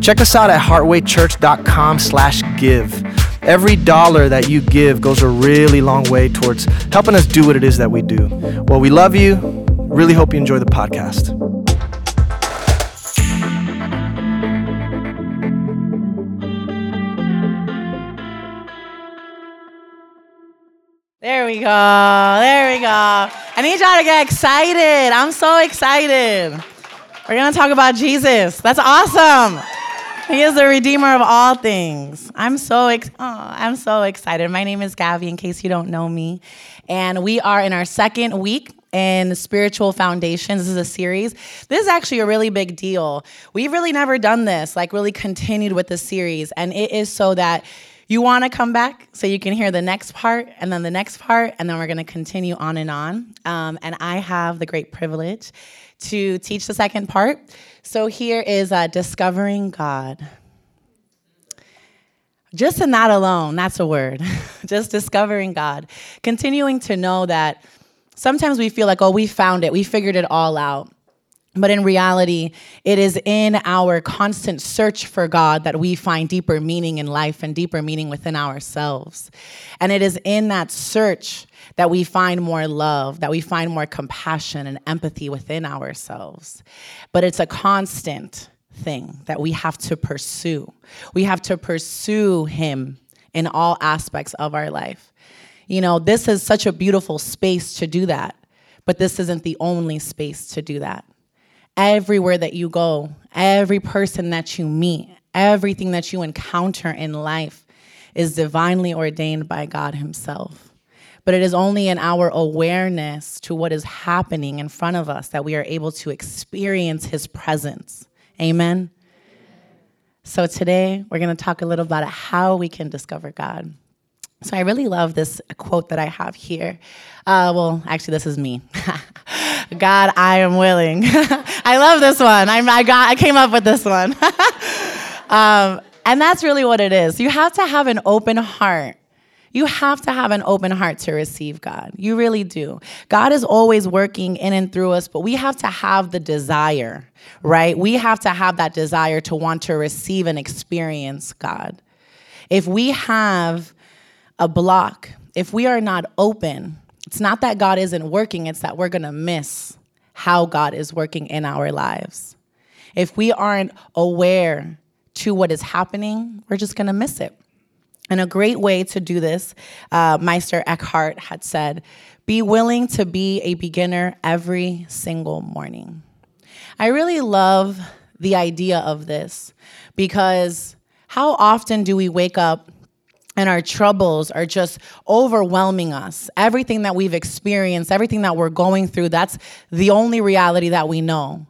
check us out at heartwaychurch.com slash give. Every dollar that you give goes a really long way towards helping us do what it is that we do. Well, we love you. Really hope you enjoy the podcast. There we go. There we go. I need y'all to get excited. I'm so excited. We're going to talk about Jesus. That's awesome. He is the redeemer of all things. I'm so ex- oh, I'm so excited. My name is Gabby in case you don't know me, and we are in our second week in spiritual foundations. This is a series. This is actually a really big deal. We've really never done this, like really continued with the series, and it is so that you want to come back so you can hear the next part and then the next part, and then we're going to continue on and on. Um, and I have the great privilege to teach the second part. So here is uh, Discovering God. Just in that alone, that's a word. Just discovering God. Continuing to know that sometimes we feel like, oh, we found it, we figured it all out. But in reality, it is in our constant search for God that we find deeper meaning in life and deeper meaning within ourselves. And it is in that search that we find more love, that we find more compassion and empathy within ourselves. But it's a constant thing that we have to pursue. We have to pursue Him in all aspects of our life. You know, this is such a beautiful space to do that, but this isn't the only space to do that everywhere that you go, every person that you meet, everything that you encounter in life is divinely ordained by God Himself. But it is only in our awareness to what is happening in front of us that we are able to experience His presence. Amen. So today we're going to talk a little about how we can discover God. So I really love this quote that I have here. Uh, well, actually, this is me. God, I am willing. I love this one. I, I, got, I came up with this one. um, and that's really what it is. You have to have an open heart. You have to have an open heart to receive God. You really do. God is always working in and through us, but we have to have the desire, right? We have to have that desire to want to receive and experience God. If we have a block, if we are not open, it's not that God isn't working, it's that we're gonna miss how God is working in our lives. If we aren't aware to what is happening, we're just gonna miss it. And a great way to do this, uh, Meister Eckhart had said, be willing to be a beginner every single morning. I really love the idea of this because how often do we wake up and our troubles are just overwhelming us. Everything that we've experienced, everything that we're going through, that's the only reality that we know.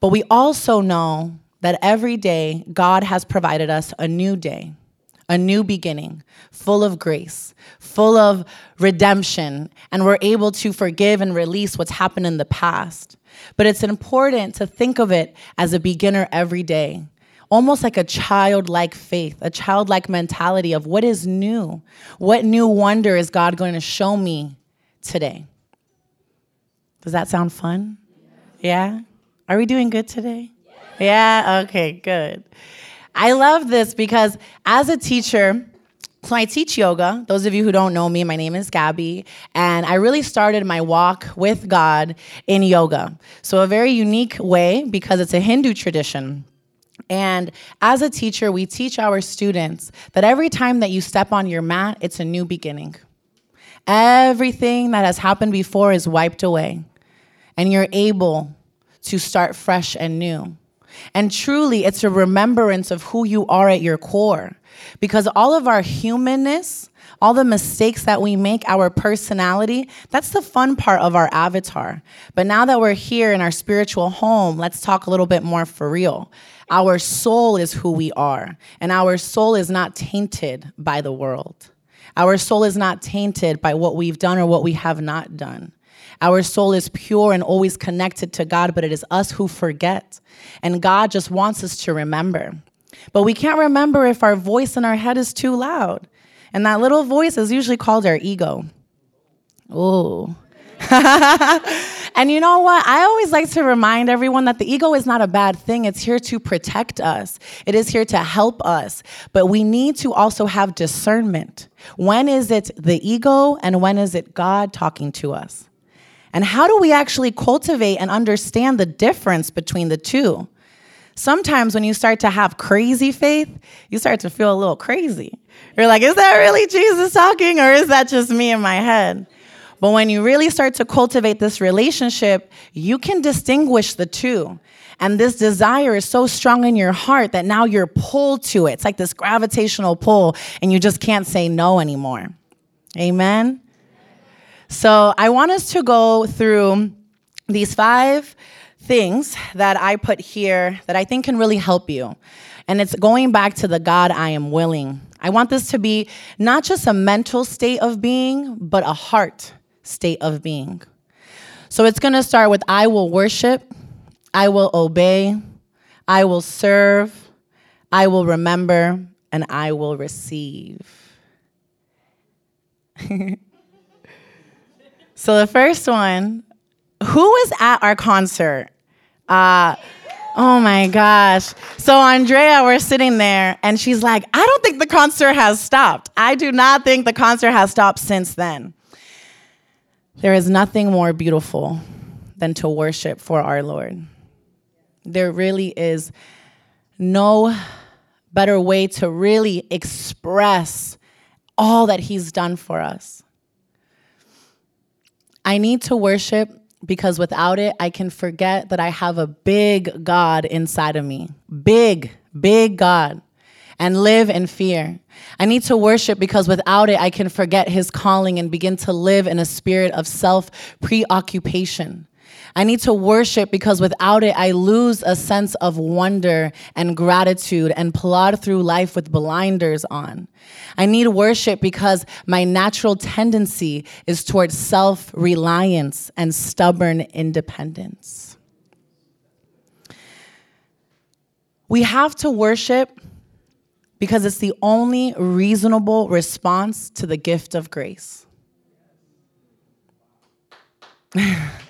But we also know that every day God has provided us a new day, a new beginning, full of grace, full of redemption, and we're able to forgive and release what's happened in the past. But it's important to think of it as a beginner every day almost like a childlike faith, a childlike mentality of what is new? What new wonder is God going to show me today? Does that sound fun? Yeah? Are we doing good today? Yeah? Okay, good. I love this because as a teacher, so I teach yoga. Those of you who don't know me, my name is Gabby, and I really started my walk with God in yoga. So a very unique way because it's a Hindu tradition. And as a teacher, we teach our students that every time that you step on your mat, it's a new beginning. Everything that has happened before is wiped away, and you're able to start fresh and new. And truly, it's a remembrance of who you are at your core. Because all of our humanness, all the mistakes that we make, our personality, that's the fun part of our avatar. But now that we're here in our spiritual home, let's talk a little bit more for real. Our soul is who we are, and our soul is not tainted by the world. Our soul is not tainted by what we've done or what we have not done. Our soul is pure and always connected to God, but it is us who forget. And God just wants us to remember. But we can't remember if our voice in our head is too loud. And that little voice is usually called our ego. Ooh. and you know what? I always like to remind everyone that the ego is not a bad thing. It's here to protect us, it is here to help us. But we need to also have discernment. When is it the ego and when is it God talking to us? And how do we actually cultivate and understand the difference between the two? Sometimes when you start to have crazy faith, you start to feel a little crazy. You're like, is that really Jesus talking or is that just me in my head? But when you really start to cultivate this relationship, you can distinguish the two. And this desire is so strong in your heart that now you're pulled to it. It's like this gravitational pull, and you just can't say no anymore. Amen? So I want us to go through these five things that I put here that I think can really help you. And it's going back to the God I am willing. I want this to be not just a mental state of being, but a heart state of being. So it's going to start with I will worship, I will obey, I will serve, I will remember, and I will receive. so the first one, who was at our concert? Uh, oh my gosh. So Andrea, we're sitting there and she's like, I don't think the concert has stopped. I do not think the concert has stopped since then. There is nothing more beautiful than to worship for our Lord. There really is no better way to really express all that He's done for us. I need to worship because without it, I can forget that I have a big God inside of me. Big, big God and live in fear. I need to worship because without it, I can forget his calling and begin to live in a spirit of self preoccupation. I need to worship because without it, I lose a sense of wonder and gratitude and plod through life with blinders on. I need worship because my natural tendency is towards self reliance and stubborn independence. We have to worship because it's the only reasonable response to the gift of grace.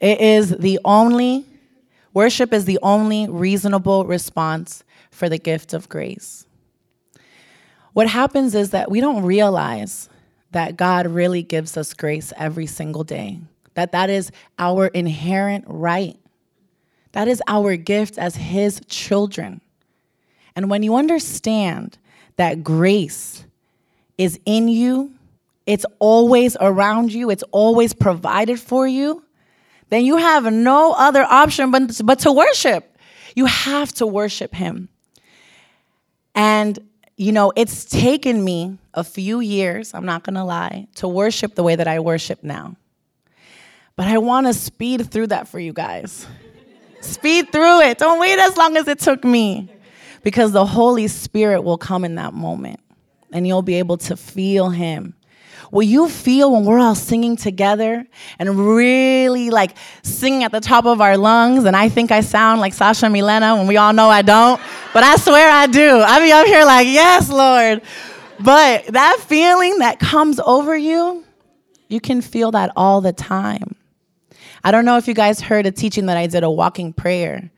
it is the only, worship is the only reasonable response for the gift of grace. What happens is that we don't realize that God really gives us grace every single day, that that is our inherent right that is our gift as His children. And when you understand that grace is in you, it's always around you, it's always provided for you, then you have no other option but, but to worship. You have to worship Him. And, you know, it's taken me a few years, I'm not gonna lie, to worship the way that I worship now. But I wanna speed through that for you guys. Speed through it. Don't wait as long as it took me. Because the Holy Spirit will come in that moment and you'll be able to feel Him. Will you feel when we're all singing together and really like singing at the top of our lungs? And I think I sound like Sasha Milena when we all know I don't, but I swear I do. I be up here like, yes, Lord. But that feeling that comes over you, you can feel that all the time. I don't know if you guys heard a teaching that I did, a walking prayer,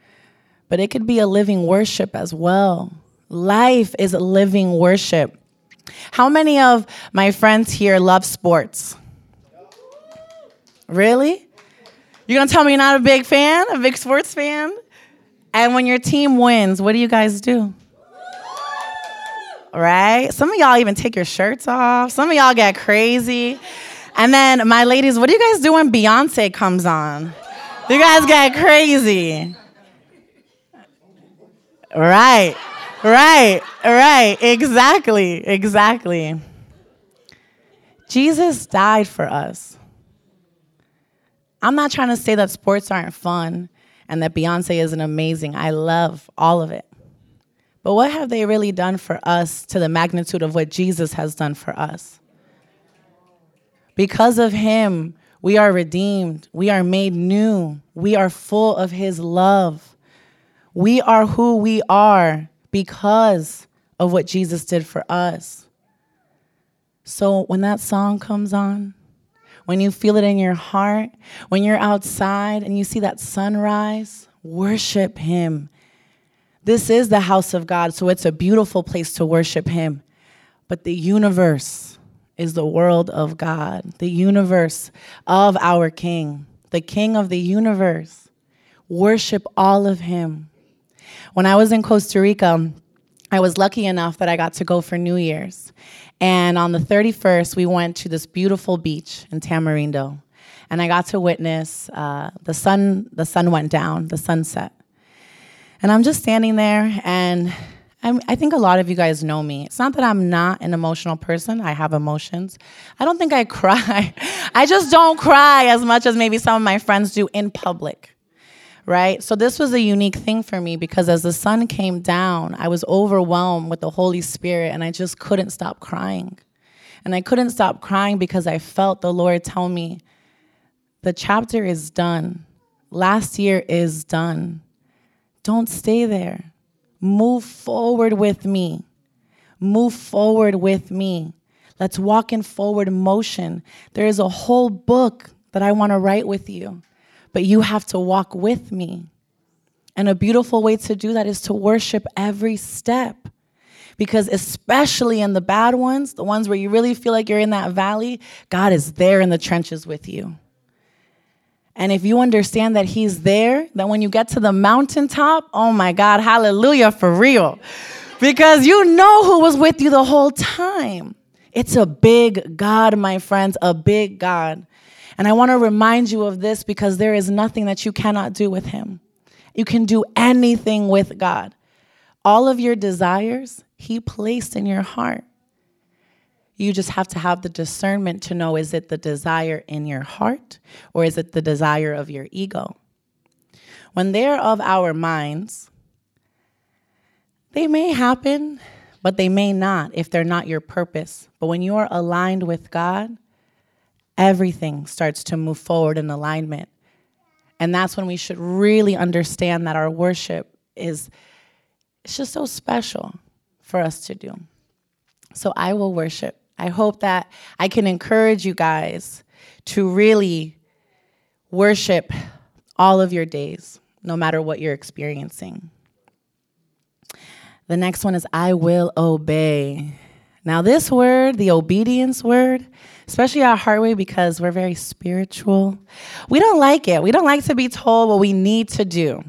but it could be a living worship as well. Life is living worship. How many of my friends here love sports? Really? You're gonna tell me you're not a big fan, a big sports fan? And when your team wins, what do you guys do? Right? Some of y'all even take your shirts off. Some of y'all get crazy. And then my ladies, what do you guys do when Beyonce comes on? You guys get crazy. Right, right, right. Exactly, exactly. Jesus died for us. I'm not trying to say that sports aren't fun and that Beyonce isn't amazing. I love all of it. But what have they really done for us to the magnitude of what Jesus has done for us? Because of him, we are redeemed. We are made new. We are full of his love. We are who we are because of what Jesus did for us. So when that song comes on, when you feel it in your heart, when you're outside and you see that sunrise, worship him. This is the house of God, so it's a beautiful place to worship him. But the universe is the world of God, the universe of our King, the King of the universe. Worship all of him. When I was in Costa Rica, I was lucky enough that I got to go for New Year's. And on the 31st, we went to this beautiful beach in Tamarindo. And I got to witness uh, the sun, the sun went down, the sunset. And I'm just standing there, and I'm, i think a lot of you guys know me. It's not that I'm not an emotional person, I have emotions. I don't think I cry. I just don't cry as much as maybe some of my friends do in public right? So this was a unique thing for me because as the sun came down, I was overwhelmed with the Holy Spirit and I just couldn't stop crying. And I couldn't stop crying because I felt the Lord tell me, the chapter is done. Last year is done. Don't stay there. Move forward with me. Move forward with me. Let's walk in forward motion. There is a whole book that I want to write with you but you have to walk with me. And a beautiful way to do that is to worship every step. Because, especially in the bad ones, the ones where you really feel like you're in that valley, God is there in the trenches with you. And if you understand that He's there, that when you get to the mountaintop, oh my God, hallelujah for real. Because you know who was with you the whole time. It's a big God, my friends, a big God. And I want to remind you of this because there is nothing that you cannot do with Him. You can do anything with God. All of your desires, He placed in your heart. You just have to have the discernment to know is it the desire in your heart or is it the desire of your ego? When they're of our minds, they may happen, but they may not if they're not your purpose. But when you're aligned with God, everything starts to move forward in alignment. And that's when we should really understand that our worship is it's just so special for us to do. So I will worship. I hope that I can encourage you guys to really worship all of your days, no matter what you're experiencing. The next one is I will obey. Now, this word, the obedience word, especially our at Heartway because we're very spiritual. We don't like it. We don't like to be told what we need to do,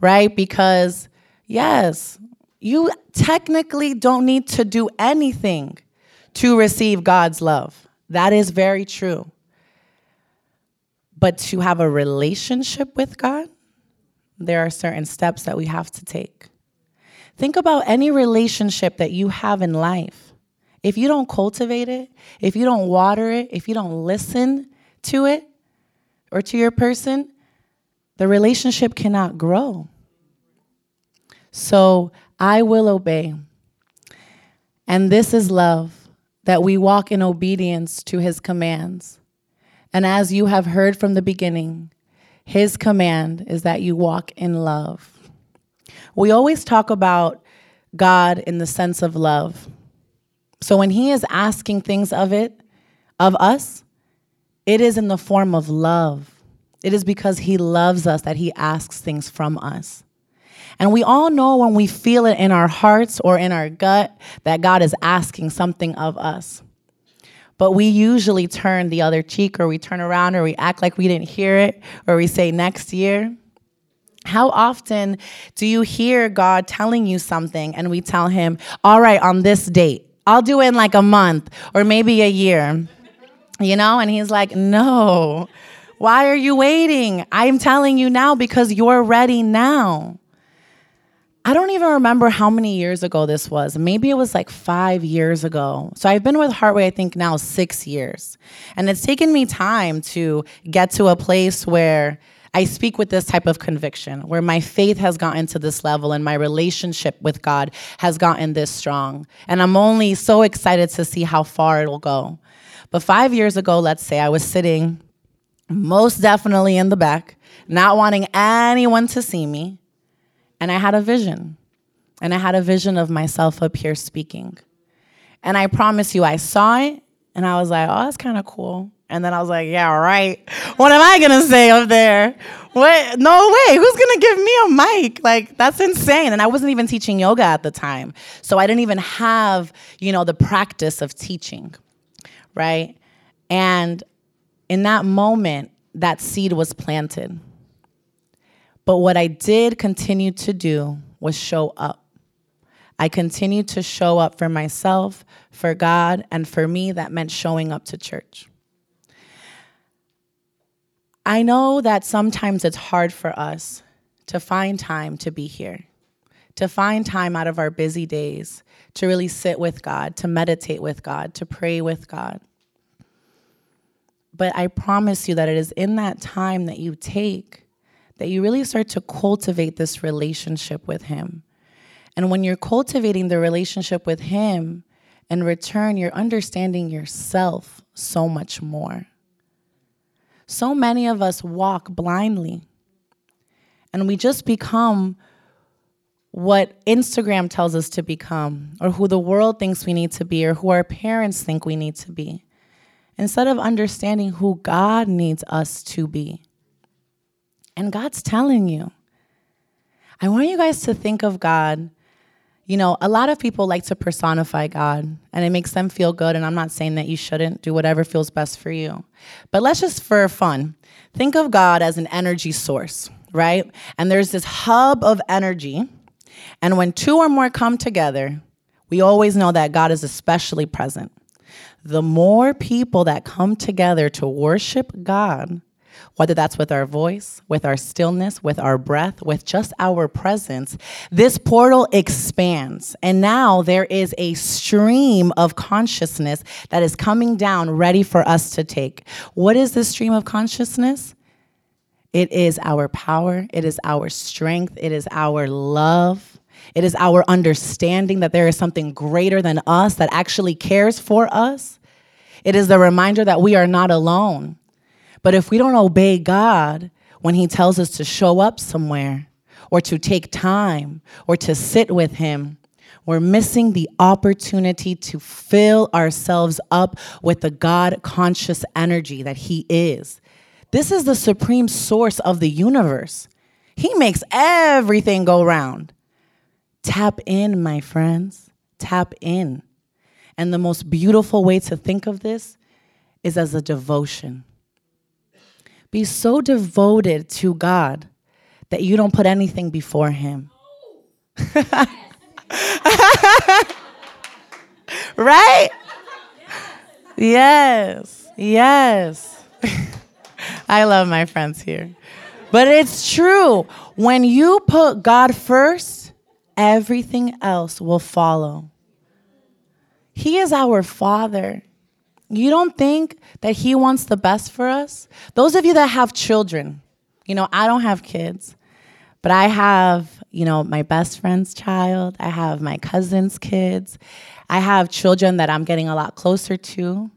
right? Because, yes, you technically don't need to do anything to receive God's love. That is very true. But to have a relationship with God, there are certain steps that we have to take. Think about any relationship that you have in life if you don't cultivate it, if you don't water it, if you don't listen to it or to your person, the relationship cannot grow. So I will obey. And this is love, that we walk in obedience to his commands. And as you have heard from the beginning, his command is that you walk in love. We always talk about God in the sense of love. So when he is asking things of it, of us, it is in the form of love. It is because he loves us that he asks things from us. And we all know when we feel it in our hearts or in our gut that God is asking something of us. But we usually turn the other cheek or we turn around or we act like we didn't hear it or we say next year. How often do you hear God telling you something and we tell him, all right, on this date, I'll do it in like a month or maybe a year. You know, and he's like, no. Why are you waiting? I'm telling you now because you're ready now. I don't even remember how many years ago this was. Maybe it was like five years ago. So I've been with Heartway, I think now six years. And it's taken me time to get to a place where I speak with this type of conviction, where my faith has gotten to this level and my relationship with God has gotten this strong. And I'm only so excited to see how far it will go. But five years ago, let's say, I was sitting most definitely in the back, not wanting anyone to see me and I had a vision. And I had a vision of myself up here speaking. And I promise you, I saw it and I was like, oh, that's kind of cool. And then I was like, yeah, all right. What am I gonna say up there? What? No way. Who's gonna give me a mic? Like, that's insane. And I wasn't even teaching yoga at the time. So I didn't even have, you know, the practice of teaching, right? And in that moment, that seed was planted. But what I did continue to do was show up. I continued to show up for myself, for God, and for me, that meant showing up to church. I know that sometimes it's hard for us to find time to be here, to find time out of our busy days to really sit with God, to meditate with God, to pray with God. But I promise you that it is in that time that you take that you really start to cultivate this relationship with Him. And when you're cultivating the relationship with Him, in return, you're understanding yourself so much more. So many of us walk blindly, and we just become what Instagram tells us to become, or who the world thinks we need to be, or who our parents think we need to be, instead of understanding who God needs us to be. And God's telling you. I want you guys to think of God. You know, a lot of people like to personify God and it makes them feel good. And I'm not saying that you shouldn't do whatever feels best for you. But let's just, for fun, think of God as an energy source, right? And there's this hub of energy. And when two or more come together, we always know that God is especially present. The more people that come together to worship God, whether that's with our voice, with our stillness, with our breath, with just our presence, this portal expands. And now there is a stream of consciousness that is coming down ready for us to take. What is this stream of consciousness? It is our power, it is our strength, it is our love. It is our understanding that there is something greater than us that actually cares for us. It is the reminder that we are not alone. But if we don't obey God when He tells us to show up somewhere or to take time or to sit with Him, we're missing the opportunity to fill ourselves up with the God conscious energy that He is. This is the supreme source of the universe. He makes everything go round. Tap in, my friends. Tap in. And the most beautiful way to think of this is as a devotion. Be so devoted to God that you don't put anything before Him. right? Yes, yes. I love my friends here. But it's true. When you put God first, everything else will follow. He is our Father. You don't think that He wants the best for us? Those of you that have children, you know, I don't have kids, but I have, you know, my best friend's child, I have my cousin's kids, I have children that I'm getting a lot closer to.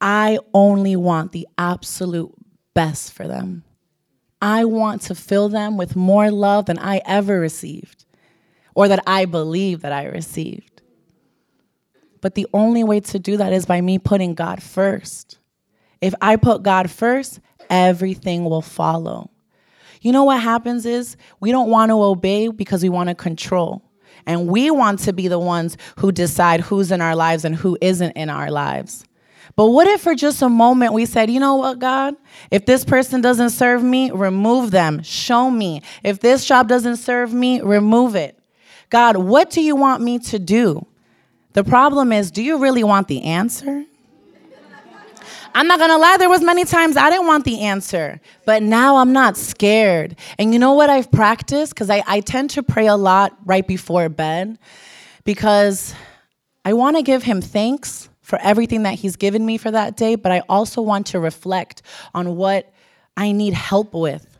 I only want the absolute best for them. I want to fill them with more love than I ever received or that I believe that I received. But the only way to do that is by me putting God first. If I put God first, everything will follow. You know what happens is we don't want to obey because we want to control. And we want to be the ones who decide who's in our lives and who isn't in our lives. But what if for just a moment we said, you know what, God? If this person doesn't serve me, remove them. Show me. If this job doesn't serve me, remove it. God, what do you want me to do? The problem is, do you really want the answer? I'm not gonna lie, there was many times I didn't want the answer, but now I'm not scared. And you know what I've practiced? Because I, I tend to pray a lot right before bed because I want to give him thanks for everything that he's given me for that day, but I also want to reflect on what I need help with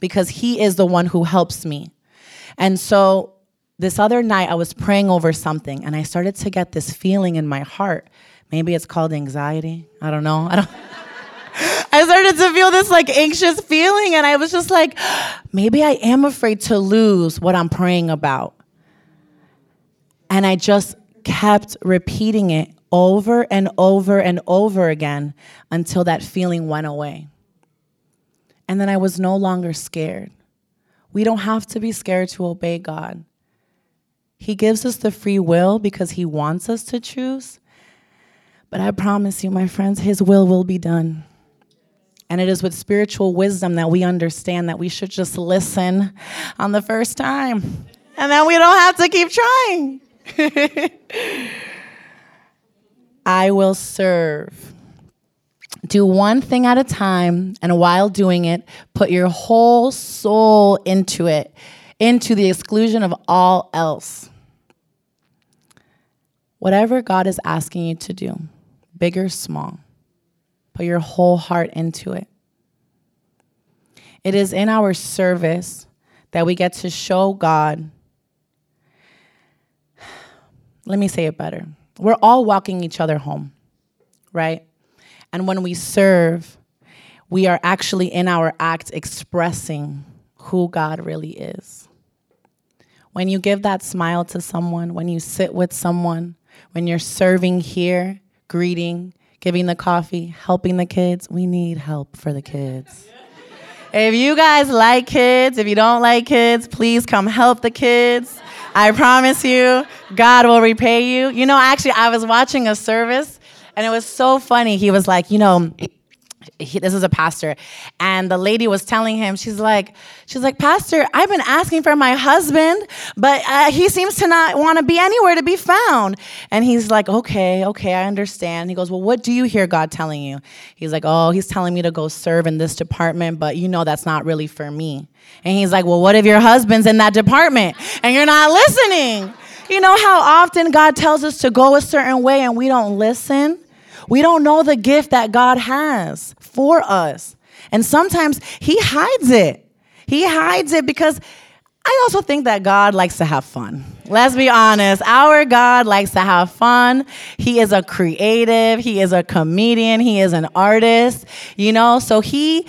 because he is the one who helps me. And so this other night, I was praying over something and I started to get this feeling in my heart. Maybe it's called anxiety. I don't know. I don't. I started to feel this like anxious feeling, and I was just like, maybe I am afraid to lose what I'm praying about. And I just kept repeating it over and over and over again until that feeling went away. And then I was no longer scared. We don't have to be scared to obey God. He gives us the free will because He wants us to choose. But I promise you, my friends, His will will be done. And it is with spiritual wisdom that we understand that we should just listen on the first time. And then we don't have to keep trying. I will serve. Do one thing at a time, and while doing it, put your whole soul into it, into the exclusion of all else. Whatever God is asking you to do, big or small, put your whole heart into it. It is in our service that we get to show God. Let me say it better. We're all walking each other home, right? And when we serve, we are actually in our act expressing who God really is. When you give that smile to someone, when you sit with someone, when you're serving here, greeting, giving the coffee, helping the kids, we need help for the kids. If you guys like kids, if you don't like kids, please come help the kids. I promise you, God will repay you. You know, actually, I was watching a service and it was so funny. He was like, you know, he, this is a pastor. And the lady was telling him she's like she's like pastor i've been asking for my husband but uh, he seems to not want to be anywhere to be found. And he's like okay okay i understand. He goes well what do you hear god telling you? He's like oh he's telling me to go serve in this department but you know that's not really for me. And he's like well what if your husband's in that department and you're not listening? You know how often god tells us to go a certain way and we don't listen we don't know the gift that God has for us. And sometimes He hides it. He hides it because I also think that God likes to have fun. Let's be honest. Our God likes to have fun. He is a creative, He is a comedian, He is an artist, you know, so He.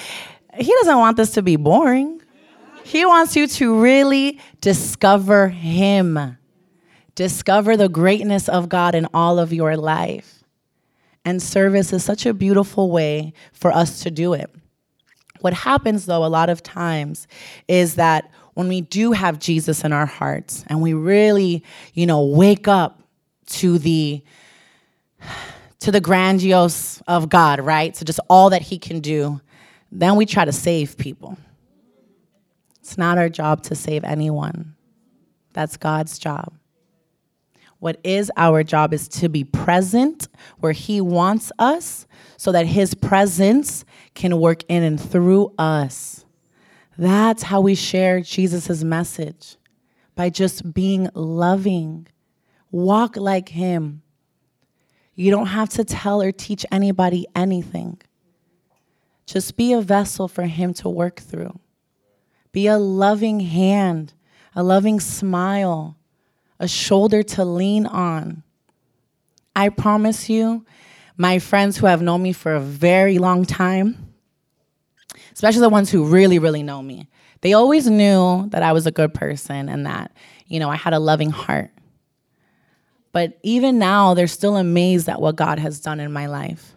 He doesn't want this to be boring. He wants you to really discover Him. Discover the greatness of God in all of your life. And service is such a beautiful way for us to do it. What happens, though, a lot of times is that when we do have Jesus in our hearts and we really, you know, wake up to the to the grandiose of God, right? So just all that he can do, then we try to save people. It's not our job to save anyone. That's God's job. What is our job is to be present where He wants us so that His presence can work in and through us. That's how we share Jesus' message by just being loving. Walk like Him. You don't have to tell or teach anybody anything. Just be a vessel for Him to work through. Be a loving hand, a loving smile a shoulder to lean on. I promise you, my friends who have known me for a very long time, especially the ones who really, really know me, they always knew that I was a good person and that, you know, I had a loving heart. But even now, they're still amazed at what God has done in my life.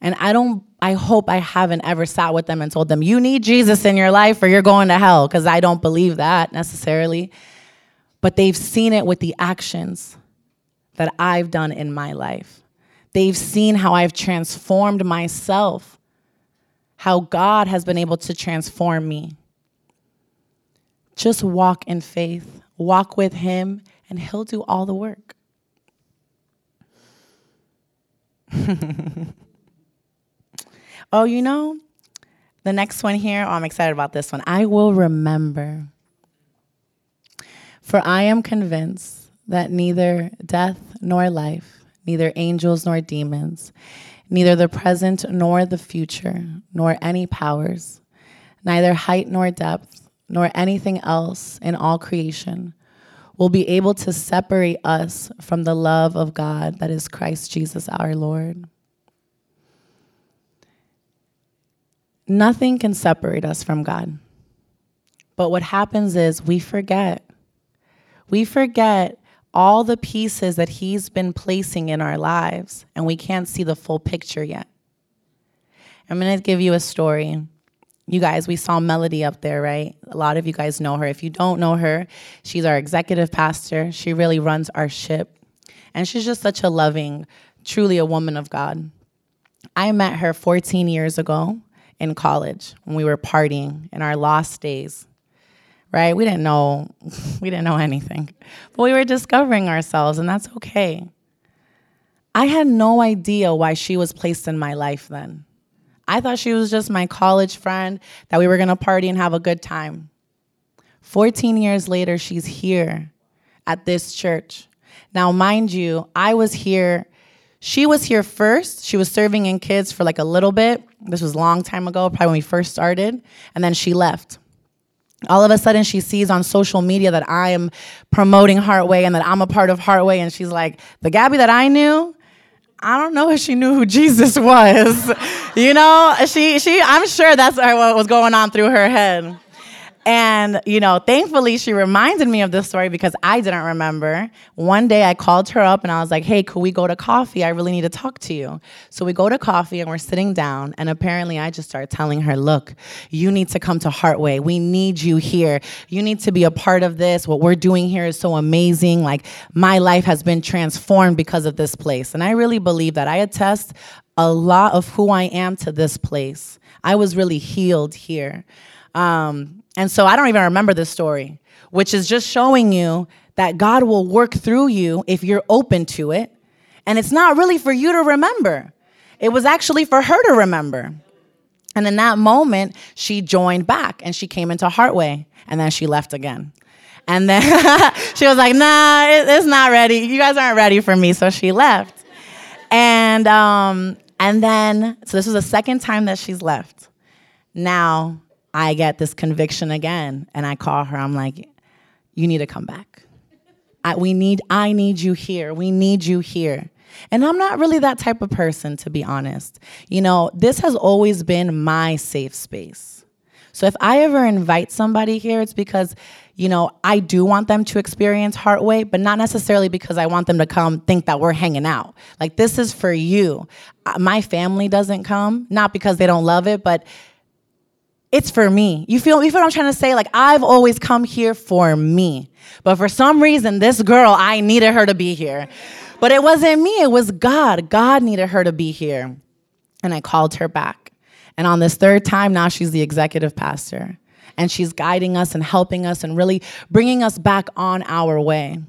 And I don't, I hope I haven't ever sat with them and told them, you need Jesus in your life or you're going to hell, because I don't believe that necessarily but they've seen it with the actions that I've done in my life. They've seen how I've transformed myself, how God has been able to transform me. Just walk in faith, walk with Him, and He'll do all the work. Oh, you know, the next one here, oh, I'm excited about this one. I will remember. For I am convinced that neither death nor life, neither angels nor demons, neither the present nor the future, nor any powers, neither height nor depth, nor anything else in all creation will be able to separate us from the love of God that is Christ Jesus our Lord. Nothing can separate us from God. But what happens is we forget. We forget all the pieces that He's been placing in our lives, and we can't see the full picture yet. I'm to give you a story. You guys, we saw Melody up there, right? A lot of you guys know her. If you don't know her, she's our executive pastor. She really runs our ship. And she's just such a loving, truly a woman of God. I met her 14 years ago in college when we were partying in our lost days. Right? We didn't know we didn't know anything. But we were discovering ourselves and that's okay. I had no idea why she was placed in my life then. I thought she was just my college friend that we were going to party and have a good time. 14 years later, she's here at this church. Now, mind you, I was here she was here first. She was serving in kids for like a little bit. This was a long time ago, probably when we first started. And then she left. All of a sudden, she sees on social media that I am promoting Heartway and that I'm a part of Heartway. And she's like, The Gabby that I knew, I don't know if she knew who Jesus was. you know, she, she, I'm sure that's uh, what was going on through her head. And, you know, thankfully she reminded me of this story because I didn't remember. One day I called her up and I was like, hey, could we go to coffee? I really need to talk to you. So we go to coffee and we're sitting down. And apparently I just started telling her, look, you need to come to Heartway. We need you here. You need to be a part of this. What we're doing here is so amazing. Like, my life has been transformed because of this place. And I really believe that. I attest a lot of who I am to this place. I was really healed here. Um, and so I don't even remember this story, which is just showing you that God will work through you if you're open to it. And it's not really for you to remember, it was actually for her to remember. And in that moment, she joined back and she came into Heartway and then she left again. And then she was like, nah, it, it's not ready. You guys aren't ready for me. So she left. And, um, and then, so this was the second time that she's left. Now, I get this conviction again and I call her. I'm like, you need to come back. I, we need, I need you here. We need you here. And I'm not really that type of person, to be honest. You know, this has always been my safe space. So if I ever invite somebody here, it's because, you know, I do want them to experience Heartway, but not necessarily because I want them to come think that we're hanging out. Like, this is for you. Uh, my family doesn't come, not because they don't love it, but it's for me. You feel, you feel what I'm trying to say? Like, I've always come here for me. But for some reason, this girl, I needed her to be here. But it wasn't me, it was God. God needed her to be here. And I called her back. And on this third time, now she's the executive pastor. And she's guiding us and helping us and really bringing us back on our way.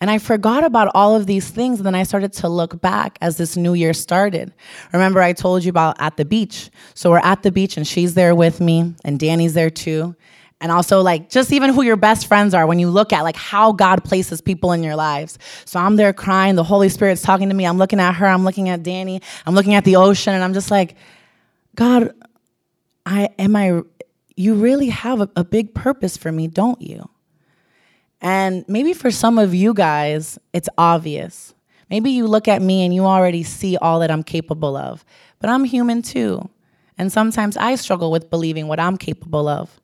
And I forgot about all of these things. And then I started to look back as this new year started. Remember, I told you about at the beach. So we're at the beach, and she's there with me, and Danny's there too. And also, like, just even who your best friends are when you look at, like, how God places people in your lives. So I'm there crying. The Holy Spirit's talking to me. I'm looking at her. I'm looking at Danny. I'm looking at the ocean. And I'm just like, God, I am I, you really have a, a big purpose for me, don't you? And maybe for some of you guys, it's obvious. Maybe you look at me and you already see all that I'm capable of, but I'm human too. And sometimes I struggle with believing what I'm capable of,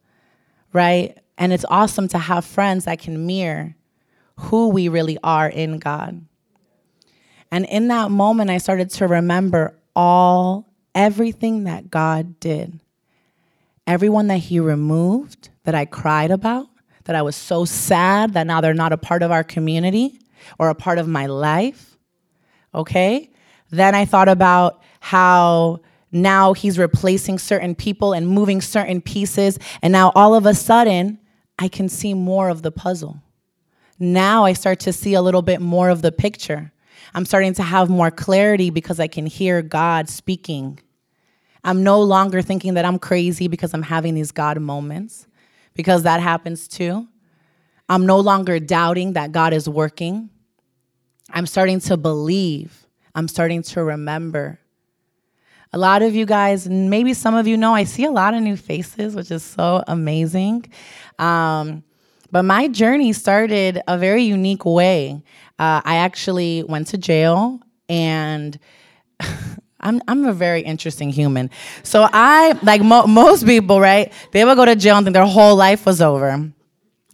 right? And it's awesome to have friends that can mirror who we really are in God. And in that moment, I started to remember all, everything that God did. Everyone that He removed, that I cried about, that I was so sad that now they're not a part of our community or a part of my life. Okay? Then I thought about how now he's replacing certain people and moving certain pieces. And now all of a sudden, I can see more of the puzzle. Now I start to see a little bit more of the picture. I'm starting to have more clarity because I can hear God speaking. I'm no longer thinking that I'm crazy because I'm having these God moments, because that happens too. I'm no longer doubting that God is working. I'm starting to believe. I'm starting to remember. A lot of you guys, maybe some of you know, I see a lot of new faces, which is so amazing. Um, but my journey started a very unique way. Uh, I actually went to jail and I'm, I'm a very interesting human. So I, like mo- most people, right? They would go to jail and think their whole life was over.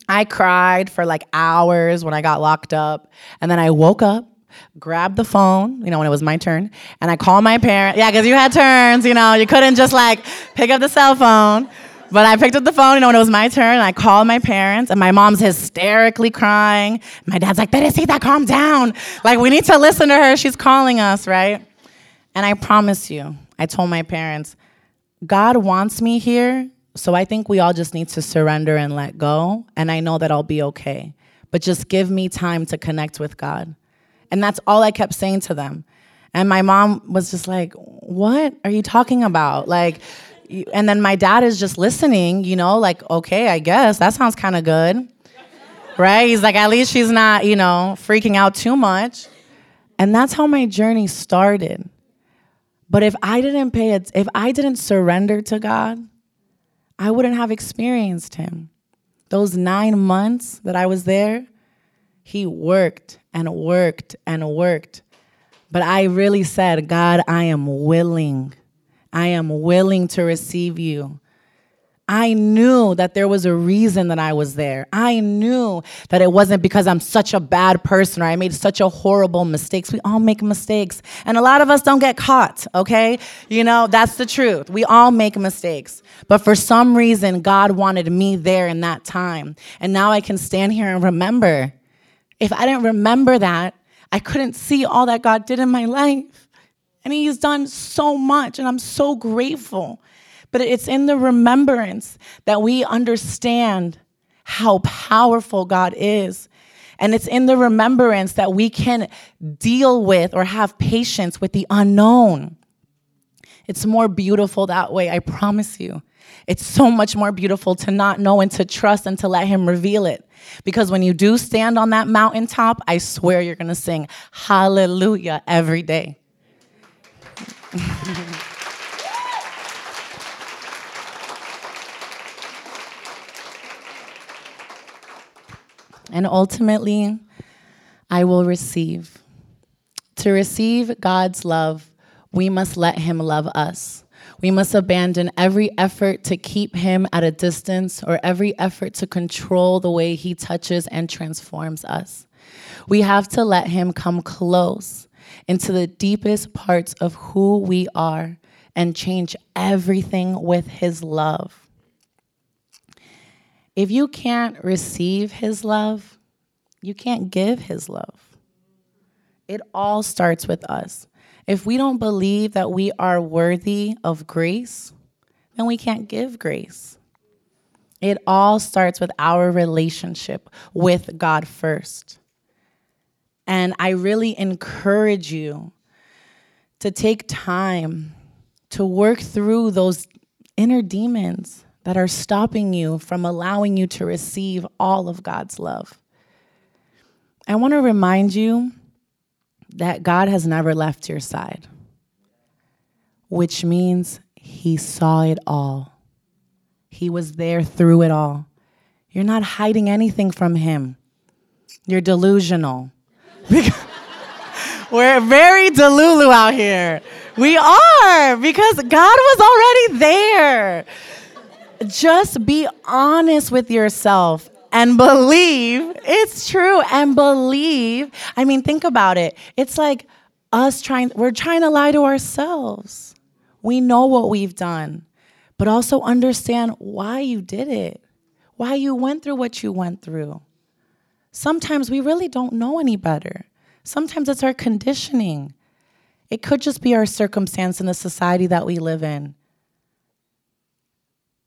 I cried for like hours when I got locked up. And then I woke up, grabbed the phone, you know, when it was my turn, and I called my parents. Yeah, because you had turns, you know, you couldn't just like pick up the cell phone. But I picked up the phone, you know, when it was my turn, and I called my parents, and my mom's hysterically crying. My dad's like, Teresita, calm down. Like, we need to listen to her. She's calling us, right? And I promise you, I told my parents, God wants me here so I think we all just need to surrender and let go. And I know that I'll be okay. But just give me time to connect with God. And that's all I kept saying to them. And my mom was just like, What are you talking about? Like, and then my dad is just listening, you know, like, okay, I guess that sounds kind of good. right? He's like, At least she's not, you know, freaking out too much. And that's how my journey started. But if I didn't pay it, if I didn't surrender to God, I wouldn't have experienced him. Those nine months that I was there, he worked and worked and worked. But I really said, God, I am willing. I am willing to receive you. I knew that there was a reason that I was there. I knew that it wasn't because I'm such a bad person or I made such a horrible mistakes. We all make mistakes. And a lot of us don't get caught, okay? You know, that's the truth. We all make mistakes. But for some reason, God wanted me there in that time. And now I can stand here and remember. If I didn't remember that, I couldn't see all that God did in my life. And He's done so much, and I'm so grateful but it's in the remembrance that we understand how powerful God is. And it's in the remembrance that we can deal with or have patience with the unknown. It's more beautiful that way, I promise you. It's so much more beautiful to not know and to trust and to let Him reveal it. Because when you do stand on that mountaintop, I swear you're gonna sing hallelujah every day. and ultimately, I will receive. To receive God's love, we must let Him love us. We must abandon every effort to keep Him at a distance or every effort to control the way He touches and transforms us. We have to let Him come close into the deepest parts of who we are and change everything with His love. If you can't receive his love, you can't give his love. It all starts with us. If we don't believe that we are worthy of grace, then we can't give grace. It all starts with our relationship with God first. And I really encourage you to take time to work through those inner demons that are stopping you from allowing you to receive all of God's love. I want to remind you that God has never left your side, which means He saw it all. He was there through it all. You're not hiding anything from Him. You're delusional. We're very delulu out here. We are because God was already there just be honest with yourself and believe it's true and believe. I mean, think about it. It's like us trying, we're trying to lie to ourselves. We know what we've done, but also understand why you did it, why you went through what you went through. Sometimes we really don't know any better. Sometimes it's our conditioning. It could just be our circumstance in the society that we live in.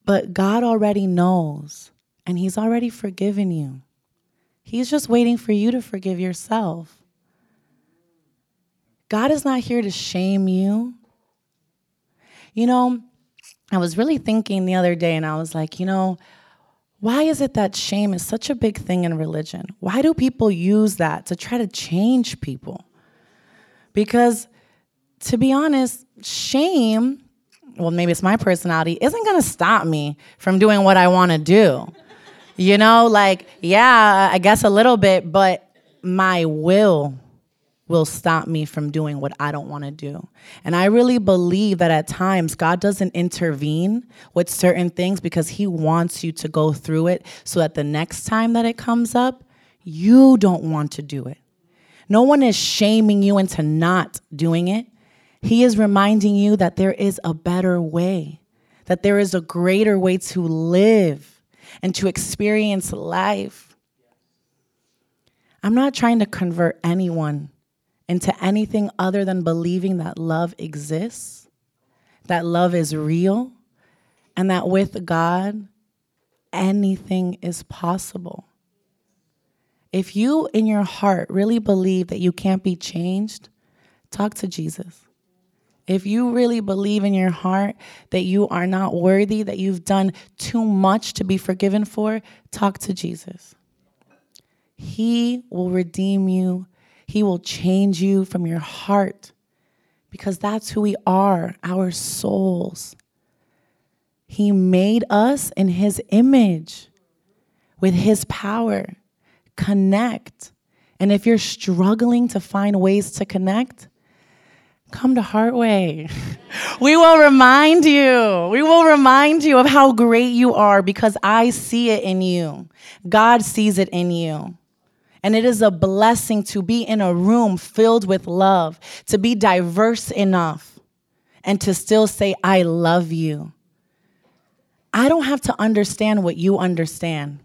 But God already knows, and He's already forgiven you. He's just waiting for you to forgive yourself. God is not here to shame you. you know, I was really thinking the other day and I was like, you know, why is it that shame is such a big thing in religion? Why do people use that to try to change people? Because to be honest, shame, well, maybe it's my personality, isn't gonna stop me from doing what I wanna do. You know, like, yeah, I guess a little bit, but my will will stop me from doing what I don't want to do. And I really believe that at times God doesn't intervene with certain things because He wants you to go through it so that the next time that it comes up, you don't want to do it. No one is shaming you into not doing it. He is reminding you that there is a better way, that there is a greater way to live and to experience life. I'm not trying to convert anyone into anything other than believing that love exists, that love is real, and that with God, anything is possible. If you in your heart really believe that you can't be changed, talk to Jesus. If you really believe in your heart that you are not worthy, that you've done too much to be forgiven for, talk to Jesus. He will redeem you he will change you from your heart because that's who we are, our souls. He made us in His image with His power. Connect. And if you're struggling to find ways to connect, come to Heartway. we will remind you. We will remind you of how great you are because I see it in you. God sees it in you. And it is a blessing to be in a room filled with love, to be diverse enough, and to still say, I love you. I don't have to understand what you understand.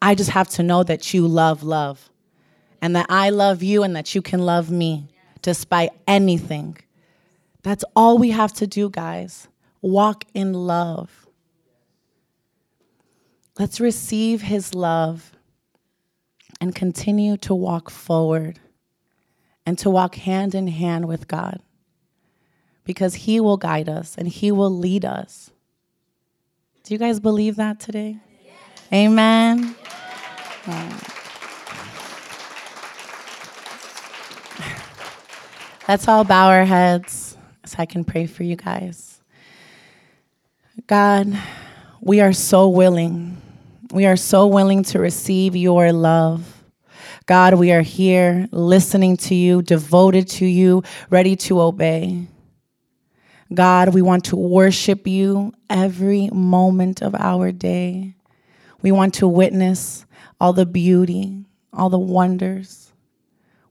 I just have to know that you love love and that I love you and that you can love me despite anything. That's all we have to do, guys. Walk in love. Let's receive his love and continue to walk forward and to walk hand in hand with God because He will guide us and He will lead us. Do you guys believe that today? Yes. Amen. Yes. Let's all bow our heads so I can pray for you guys. God, we are so willing we are so willing to receive your love. God, we are here listening to you, devoted to you, ready to obey. God, we want to worship you every moment of our day. We want to witness all the beauty, all the wonders.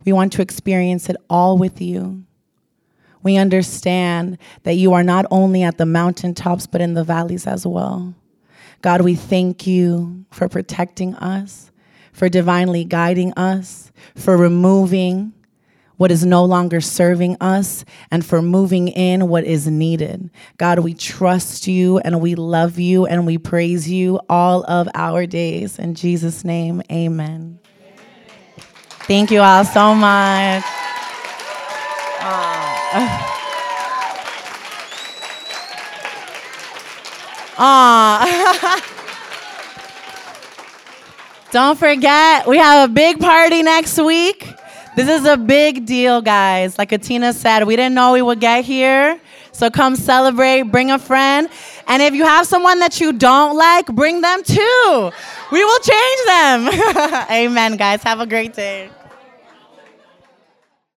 We want to experience it all with you. We understand that you are not only at the mountaintops, but in the valleys as well. God, we thank you for protecting us, for divinely guiding us, for removing what is no longer serving us, and for moving in what is needed. God, we trust you and we love you and we praise you all of our days. In Jesus' name, amen. Thank you all so much. Aw. Don't forget, we have a big party next week. This is a big deal, guys. Like Atina said, we didn't know we would get here. So come celebrate, bring a friend. And if you have someone that you don't like, bring them too. We will change them. Amen, guys. Have a great day.